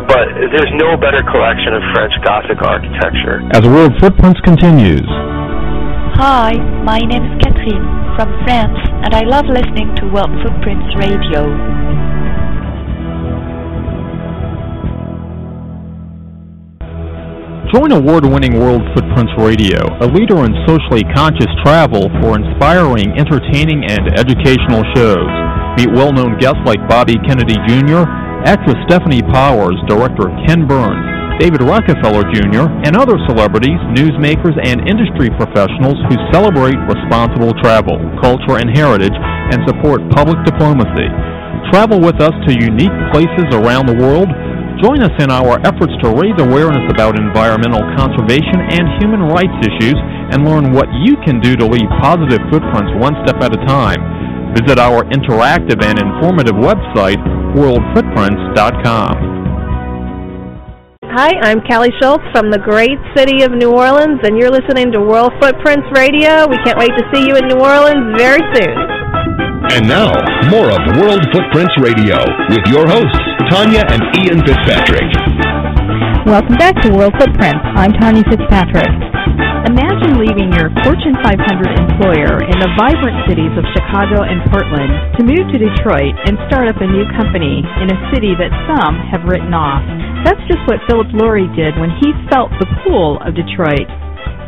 but there's no better collection of French Gothic architecture. As World Footprints continues. Hi, my name is Catherine from France, and I love listening to World Footprints Radio. Join award-winning World Footprints Radio, a leader in socially conscious travel for inspiring, entertaining, and educational shows. Meet well-known guests like Bobby Kennedy Jr., actress Stefanie Powers, director Ken Burns, David Rockefeller Jr., and other celebrities, newsmakers, and industry professionals who celebrate responsible travel, culture, and heritage and support public diplomacy. Travel with us to unique places around the world. Join us in our efforts to raise awareness about environmental conservation and human rights issues and learn what you can do to leave positive footprints one step at a time. Visit our interactive and informative website, worldfootprints.com. Hi, I'm Callie Schultz from the great city of New Orleans, and you're listening to World Footprints Radio. We can't wait to see you in New Orleans very soon. And now, more of World Footprints Radio with your hosts, Tanya and Ian Fitzpatrick. Welcome back to World Footprints. I'm Tanya Fitzpatrick. Imagine leaving your Fortune 500 employer in the vibrant cities of Chicago and Portland to move to Detroit and start up a new company in a city that some have written off. That's just what Philip Lauri did when he felt the pull of Detroit.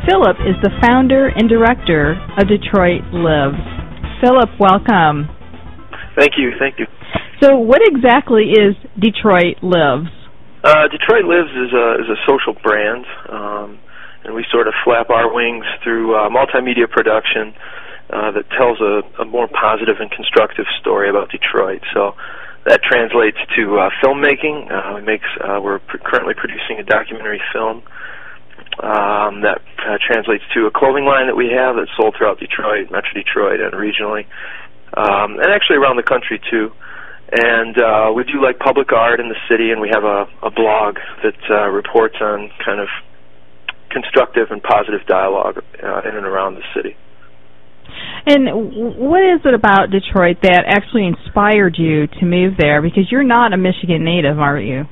Philip is the founder and director of Detroit Lives. Philip, welcome. Thank you, thank you. So, what exactly is Detroit Lives? Uh, Detroit Lives is a is a social brand, um, and we sort of flap our wings through uh, multimedia production uh, that tells a, a more positive and constructive story about Detroit. So that translates to uh, filmmaking. Uh, we makes uh, we're pr- currently producing a documentary film. Um, that uh, translates to a clothing line that we have that's sold throughout Detroit, Metro Detroit, and regionally, um, and actually around the country too and uh, we do like public art in the city, and we have a, a blog that uh, reports on kind of constructive and positive dialogue uh, in and around the city. And what is it about Detroit that actually inspired you to move there? Because you're not a Michigan native, are you?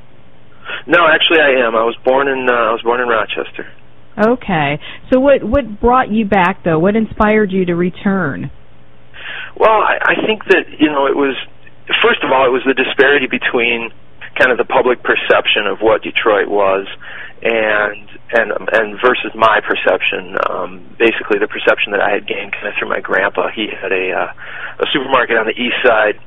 No, actually, I am. I was born in uh, I was born in Rochester. Okay. So what what brought you back though? What inspired you to return? Well, I, I think that you know it was first of all it was the disparity between kind of the public perception of what Detroit was and and and versus my perception. Um, basically, the perception that I had gained kind of through my grandpa. He had a uh, a supermarket on the east side,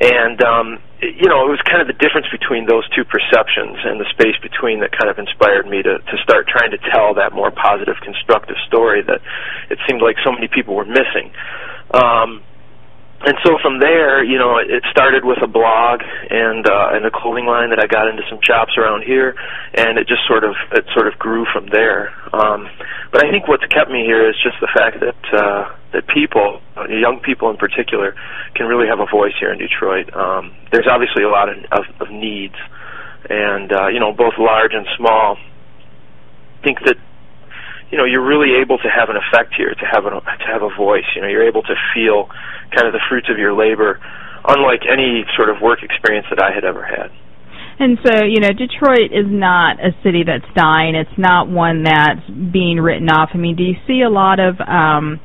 and um, you know it was kind of the difference between those two perceptions and the space between that kind of inspired me to to start trying to tell that more positive, constructive story that it seemed like so many people were missing. Um, and so from there, you know, it started with a blog and uh, and a clothing line that I got into some shops around here, and it just sort of it sort of grew from there. Um, but I think what's kept me here is just the fact that uh, that people, young people in particular, can really have a voice here in Detroit. Um, there's obviously a lot of, of, of needs, and uh, you know, both large and small. I think that you know you're really able to have an effect here to have a to have a voice you know you're able to feel kind of the fruits of your labor unlike any sort of work experience that I had ever had And so, you know, Detroit is not a city that's dying. It's not one that's being written off. I mean, do you see a lot of um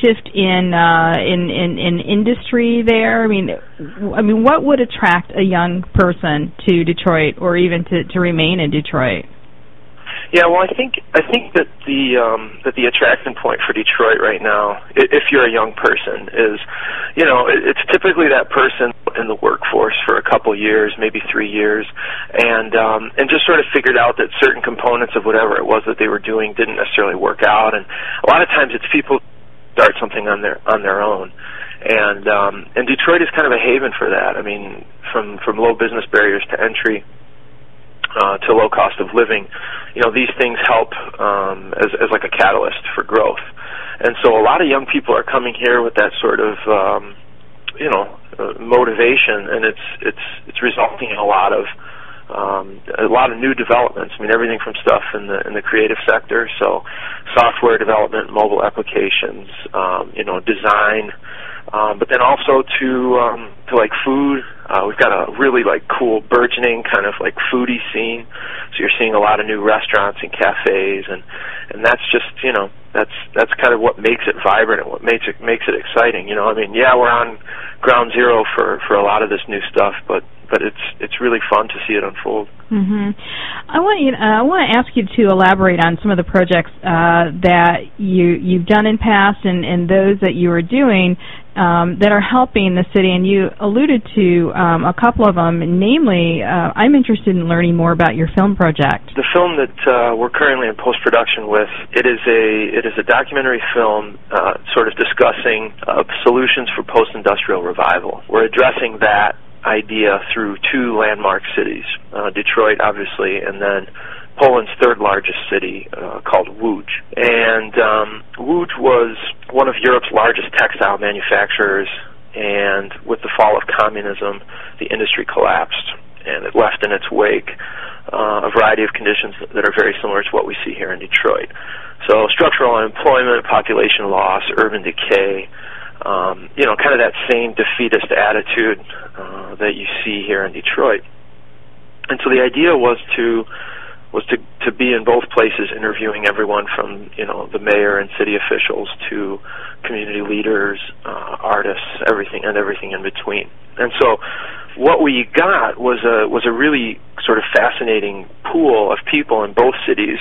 shift in uh in in in industry there? I mean, I mean, what would attract a young person to Detroit or even to to remain in Detroit? Yeah, well, I think I think that the um, that the attraction point for Detroit right now, if you're a young person, is, you know, it's typically that person in the workforce for a couple years, maybe three years, and um, and just sort of figured out that certain components of whatever it was that they were doing didn't necessarily work out, and a lot of times it's people start something on their on their own and um, and Detroit is kind of a haven for that. I mean, from from low business barriers to entry, uh, to low cost of living, you know, these things help um, as, as like a catalyst for growth. And so a lot of young people are coming here with that sort of, um, you know, uh, motivation, and it's it's it's resulting in a lot of um, a lot of new developments. I mean, everything from stuff in the in the creative sector, so software development, mobile applications, um, you know, design, um, but then also to um, to like food. Uh, we've got a really like cool burgeoning kind of like foodie scene. So you're seeing a lot of new restaurants and cafes, and and that's just you know that's that's kind of what makes it vibrant and what makes it makes it exciting. You know, I mean, yeah, we're on ground zero for for a lot of this new stuff, but but it's it's really fun to see it unfold. Mm-hmm. I want you. Uh, I want to ask you to elaborate on some of the projects uh, that you you've done in past and and those that you are doing um, that are helping the city. And you alluded to um, a couple of them. Namely, uh, I'm interested in learning more about your film project. The film that uh, we're currently in post production with it is a it is a documentary film, uh, sort of discussing uh, solutions for post industrial revival. We're addressing that idea through two landmark cities, uh, Detroit, obviously, and then Poland's third largest city uh, called Łódź. And um, Łódź was one of Europe's largest textile manufacturers, and with the fall of communism, the industry collapsed, and it left in its wake uh, a variety of conditions that are very similar to what we see here in Detroit. So structural unemployment, population loss, urban decay, um, you know, kind of that same defeatist attitude uh, that you see here in Detroit. And so the idea was to was to to be in both places, interviewing everyone from you know the mayor and city officials to community leaders, uh, artists, everything and everything in between. And so, what we got was a was a really sort of fascinating pool of people in both cities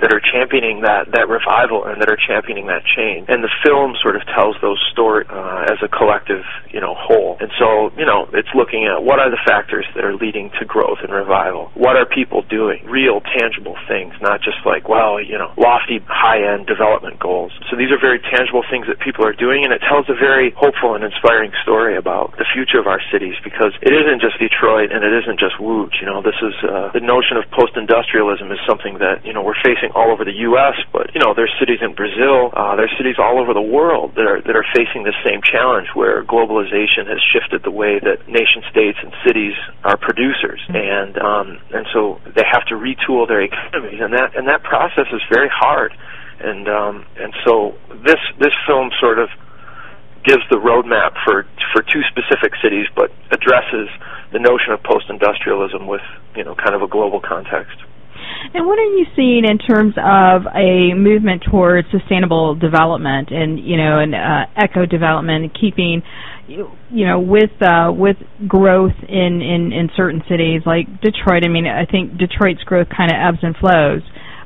that are championing that that revival and that are championing that change. And the film sort of tells those stories uh, as a collective, you know, whole. And so, you know, it's looking at what are the factors that are leading to growth and revival. What are people doing? Real, tangible things, not just like, well, you know, lofty, high-end development goals. So these are very tangible things that people are doing, and it tells a very hopeful and inspiring story about the future of our cities because it isn't just Detroit and it isn't just Łódź. You know, this is uh, the notion of post-industrialism is something that you know we're facing facing all over the U.S., but you know there's cities in Brazil, uh, there's cities all over the world that are that are facing the same challenge, where globalization has shifted the way that nation states and cities are producers, mm-hmm. and um, and so they have to retool their economies, and that and that process is very hard, and um, and so this this film sort of gives the roadmap for for two specific cities, but addresses the notion of post-industrialism with you know kind of a global context. And what are you seeing in terms of a movement towards sustainable development and you know and uh, eco development, and keeping you know with uh, with growth in, in in certain cities like Detroit? I mean, I think Detroit's growth kind of ebbs and flows.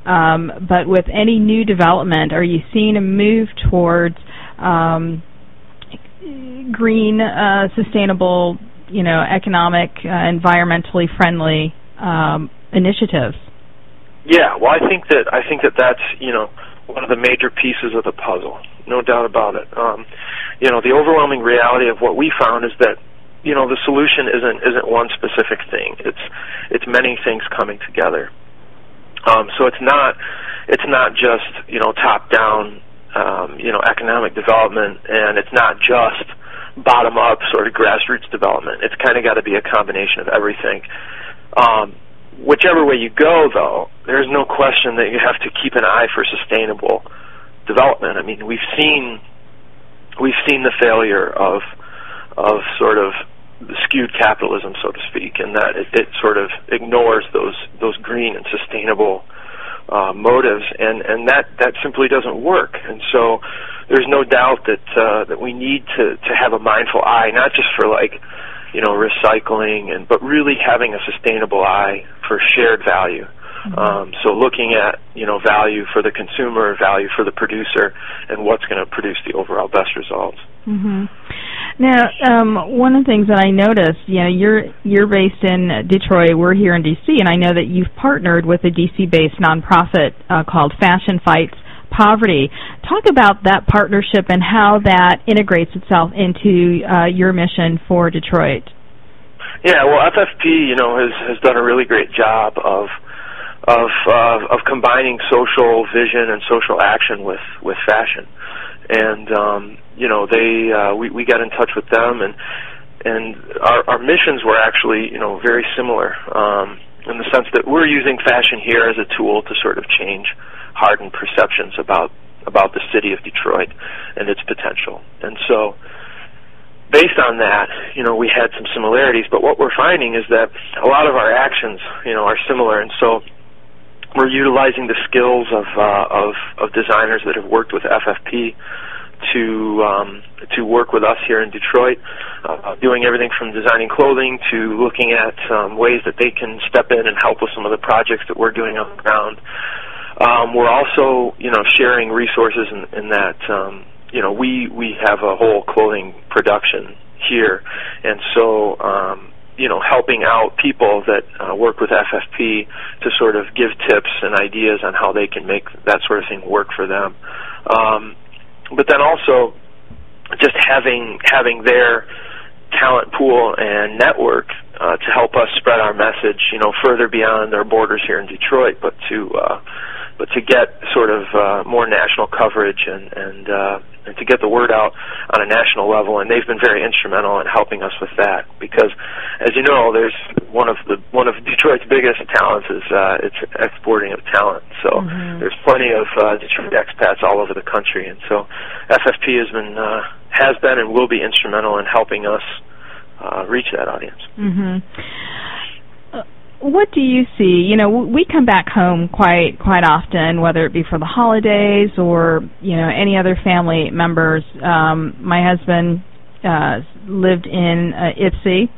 Um, but with any new development, are you seeing a move towards um, green, uh, sustainable, you know, economic, uh, environmentally friendly um, initiatives? Yeah, well, I think that I think that that's you know one of the major pieces of the puzzle, no doubt about it. Um, you know, the overwhelming reality of what we found is that you know the solution isn't isn't one specific thing. It's it's many things coming together. Um, so it's not it's not just you know top down um, you know economic development, and it's not just bottom up sort of grassroots development. It's kind of got to be a combination of everything. Um, whichever way you go, though, there's no question that you have to keep an eye for sustainable development. I mean, we've seen we've seen the failure of of sort of skewed capitalism, so to speak, and that it, it sort of ignores those those green and sustainable uh, motives, and and that that simply doesn't work. And so, there's no doubt that uh, that we need to to have a mindful eye, not just for like you know, recycling and but really having a sustainable eye for shared value. Mm-hmm. Um, so looking at you know value for the consumer, value for the producer, and what's going to produce the overall best results. Mm-hmm. Now, um, one of the things that I noticed, you know, you're you're based in Detroit, we're here in DC, and I know that you've partnered with a DC-based nonprofit uh, called Fashion Fights Poverty. Talk about that partnership and how that integrates itself into uh, your mission for Detroit. Yeah, well, FFP, you know, has has done a really great job of of uh, of combining social vision and social action with with fashion, and um, you know, they uh, we we got in touch with them and and our our missions were actually you know very similar um, in the sense that we're using fashion here as a tool to sort of change hardened perceptions about about the city of Detroit and its potential, and so based on that, you know, we had some similarities, but what we're finding is that a lot of our actions, you know, are similar, and so we're utilizing the skills of uh, of, of designers that have worked with FFP to um, to work with us here in Detroit, uh, doing everything from designing clothing to looking at um, ways that they can step in and help with some of the projects that we're doing on the ground. Um, we're also, you know, sharing resources in, in that um, you know, we we have a whole clothing production here, and so um, you know, helping out people that uh, work with FFP to sort of give tips and ideas on how they can make that sort of thing work for them. Um, but then also, just having having their talent pool and network uh, to help us spread our message, you know, further beyond their borders here in Detroit, but to uh, but to get sort of uh, more national coverage and and, uh, and to get the word out on a national level. And they've been very instrumental in helping us with that because, as you know, there's one of the one of Detroit's biggest talents is uh, its exporting of talent. So mm-hmm. there's plenty of uh, Detroit expats all over the country, and so FFP has been uh, has been and will be instrumental in helping us uh, reach that audience. Mm-hmm what do you see? You know, we come back home quite quite often, whether it be for the holidays or you know any other family members. Um, my husband uh, lived in uh, Ypsi,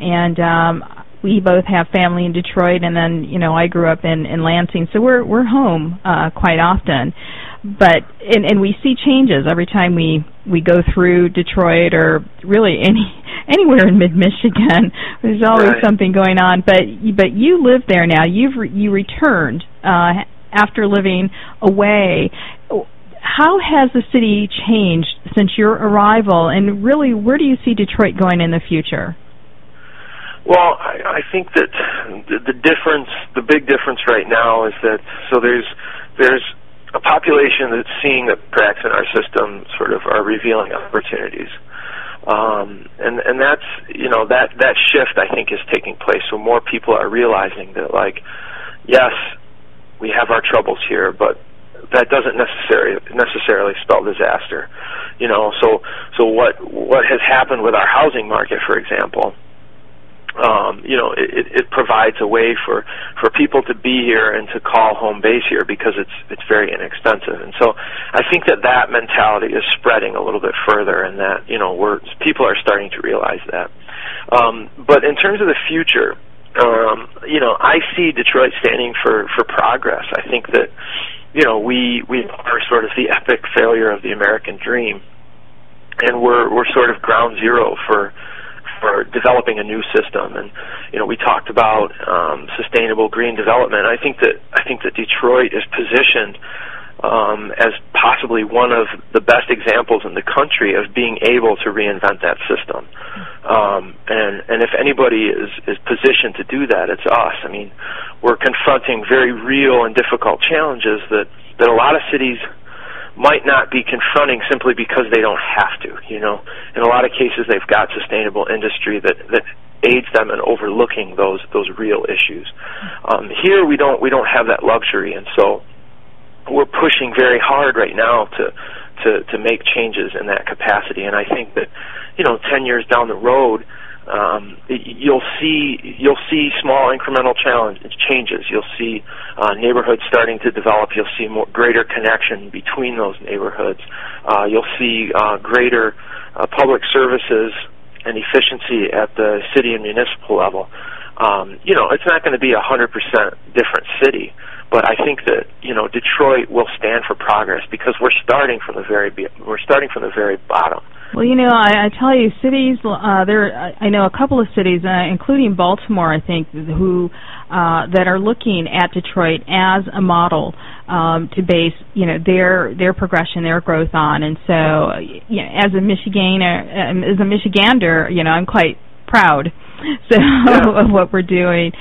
and um, we both have family in Detroit, and then you know I grew up in in Lansing, so we're we're home uh, quite often but and, and we see changes every time we we go through Detroit or really any anywhere in mid Michigan. There's always right. something going on. But but you live there now. You've re, you returned uh, after living away. How has the city changed since your arrival? And really, where do you see Detroit going in the future? Well, I, I think that the, the difference, the big difference right now is that so there's there's a population that's seeing the cracks in our system sort of are revealing opportunities. Um, and and that's you know that that shift I think is taking place. So more people are realizing that like, yes, we have our troubles here, but that doesn't necessarily necessarily spell disaster. You know, so so what what has happened with our housing market, for example, um, you know, it, it provides a way for for people to be here and to call home base here because it's it's very inexpensive. And so, I think that that mentality is spreading a little bit further, and that you know, we're people are starting to realize that. Um, but in terms of the future, um, you know, I see Detroit standing for for progress. I think that you know we we are sort of the epic failure of the American dream, and we're we're sort of ground zero for for developing a new system. And you know, we talked about um, sustainable green development. I think that I think that Detroit is positioned um, as possibly one of the best examples in the country of being able to reinvent that system. Um, and and if anybody is is positioned to do that, it's us. I mean, we're confronting very real and difficult challenges that that a lot of cities might not be confronting simply because they don't have to. You know, in a lot of cases, they've got sustainable industry that that aids them in overlooking those those real issues. Um, here, we don't we don't have that luxury, and so we're pushing very hard right now to to to make changes in that capacity. And I think that you know, ten years down the road um, you'll see you'll see small incremental changes. You'll see uh, neighborhoods starting to develop. You'll see more greater connection between those neighborhoods. Uh, you'll see uh, greater uh, public services and efficiency at the city and municipal level. Um, you know, it's not going to be a hundred percent different city, but I think that you know Detroit will stand for progress because we're starting from the very we're starting from the very bottom. Well, you know, I, I tell you, cities. Uh, there, I know a couple of cities, uh, including Baltimore, I think, who uh, that are looking at Detroit as a model um, to base, you know, their their progression, their growth on. And so, you know, as a Michiganer, um, as a Michigander, you know, I'm quite proud so yeah. of what we're doing.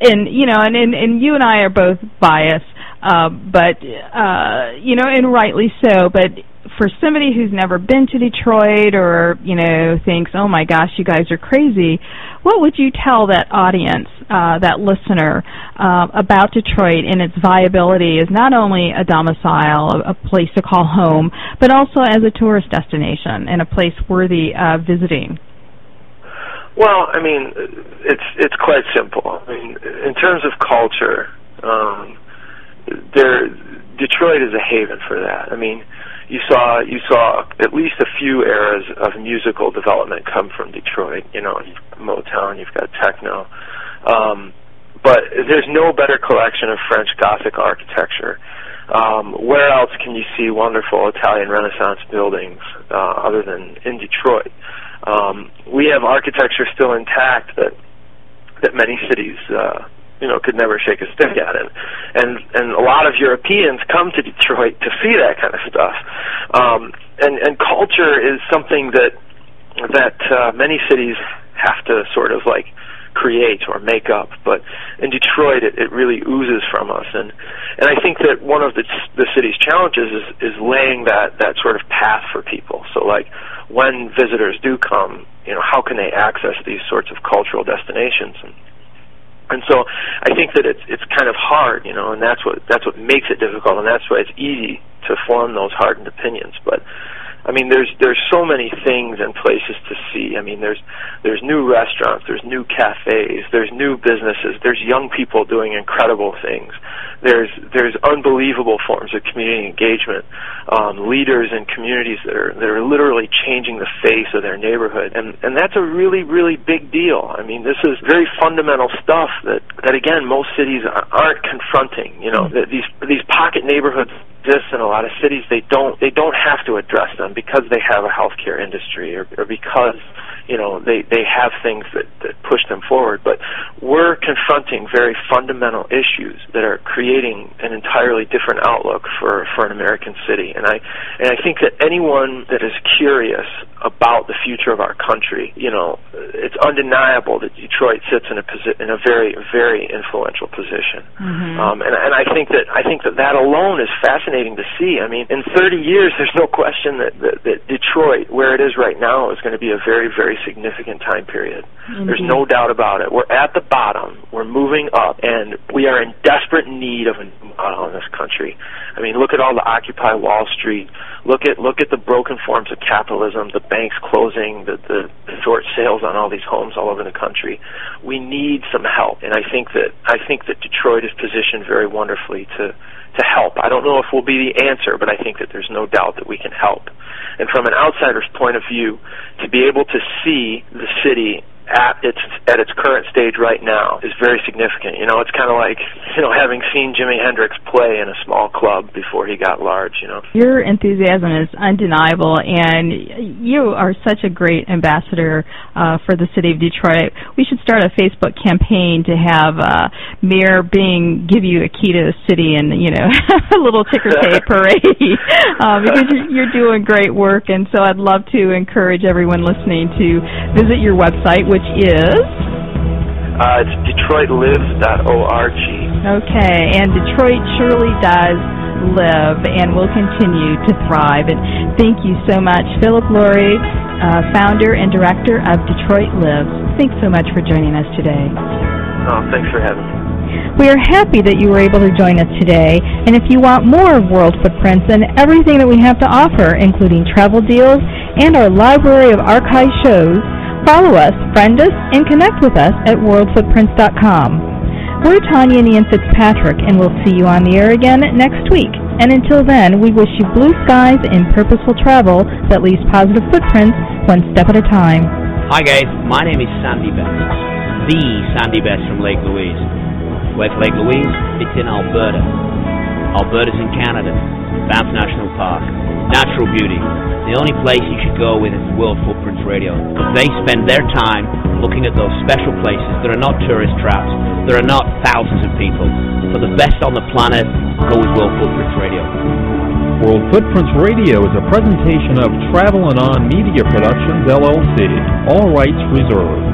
And you know, and, and and you and I are both biased, uh, but uh, you know, and rightly so. But for somebody who's never been to Detroit or you know thinks, oh my gosh, you guys are crazy, what would you tell that audience, uh, that listener, uh, about Detroit and its viability as not only a domicile, a, a place to call home, but also as a tourist destination and a place worthy of visiting? Well, I mean, it's it's quite simple. I mean, in terms of culture, um, there Detroit is a haven for that. I mean, you saw you saw at least a few eras of musical development come from Detroit. You know, Motown, you've got techno, um, but there's no better collection of French Gothic architecture. Um, where else can you see wonderful Italian Renaissance buildings uh, other than in Detroit? Um, we have architecture still intact that that many cities uh, you know could never shake a stick at it. And and a lot of Europeans come to Detroit to see that kind of stuff. Um and and culture is something that that uh, many cities have to sort of like create or make up. But in Detroit it, it really oozes from us. And and I think that one of the the city's challenges is is laying that that sort of path for people. So like when visitors do come you know how can they access these sorts of cultural destinations? And and so I think that it's it's kind of hard, you know, and that's what that's what makes it difficult, and that's why it's easy to form those hardened opinions. But I mean, there's there's so many things and places to see. I mean, there's there's new restaurants, there's new cafes, there's new businesses, there's young people doing incredible things. There's there's unbelievable forms of community engagement, um, leaders in communities that are that are literally changing the face of their neighborhood, and and that's a really really big deal. I mean, this is very fundamental stuff that that again most cities aren't confronting. You know, that these these pocket neighborhoods exist in a lot of cities. They don't they don't have to address them because they have a healthcare industry or, or because you know they they have things that, that push them forward. But we're confronting very fundamental issues that are creating an entirely different outlook for for an American city. And I and I think that anyone that is curious about the future of our country you know it's undeniable that Detroit sits in a posi- in a very very influential position. Mm-hmm. um, and and I think that I think that that alone is fascinating to see. I mean in 30 years there's no question that that, that Detroit where it is right now is going to be a very very significant time period. Mm-hmm. There's no doubt about it. We're at the bottom. We're moving up, and we are in desperate need of a model in this country. I mean, look at all the Occupy Wall Street. Look at look at the broken forms of capitalism, the banks closing, the, the, the short sales on all these homes all over the country. We need some help, and I think that I think that Detroit is positioned very wonderfully to to help. I don't know if we'll be the answer, but I think that there's no doubt that we can help. And from an outsider's point of view, to be able to see the city at its at its current stage right now is very significant. You know, it's kind of like you know having seen Jimi Hendrix play in a small club before he got large. You know, your enthusiasm is undeniable, and you are such a great ambassador uh, for the city of Detroit. We should start a Facebook campaign to have uh, Mayor Bing give you a key to the city and you know a little ticker tape parade uh, because you're, doing great work, and so I'd love to encourage everyone listening to visit your website. Which which is? Uh, it's DetroitLives.org. Okay, and Detroit surely does live and will continue to thrive. And thank you so much, Philip Lauri, uh, founder and director of Detroit Lives. Thanks so much for joining us today. Oh, thanks for having me. We are happy that you were able to join us today, and if you want more of World Footprints and everything that we have to offer, including travel deals and our library of archive shows, Follow us, friend us, and connect with us at worldfootprints.com. We're Tanya and Ian Fitzpatrick, and we'll see you on the air again next week. And until then, we wish you blue skies and purposeful travel that leaves positive footprints one step at a time. Hi guys, my name is Sandy Best, the Sandy Best from Lake Louise. Where's Lake Louise? It's in Alberta. Alberta's in Canada. Banff National Park. Natural beauty. The only place you should go with is World Footprints Radio. They spend their time looking at those special places that are not tourist traps, that are not thousands of people. For the best on the planet, go with World Footprints Radio. World Footprints Radio is a presentation of Travel and On Media Productions, LLC. All rights reserved.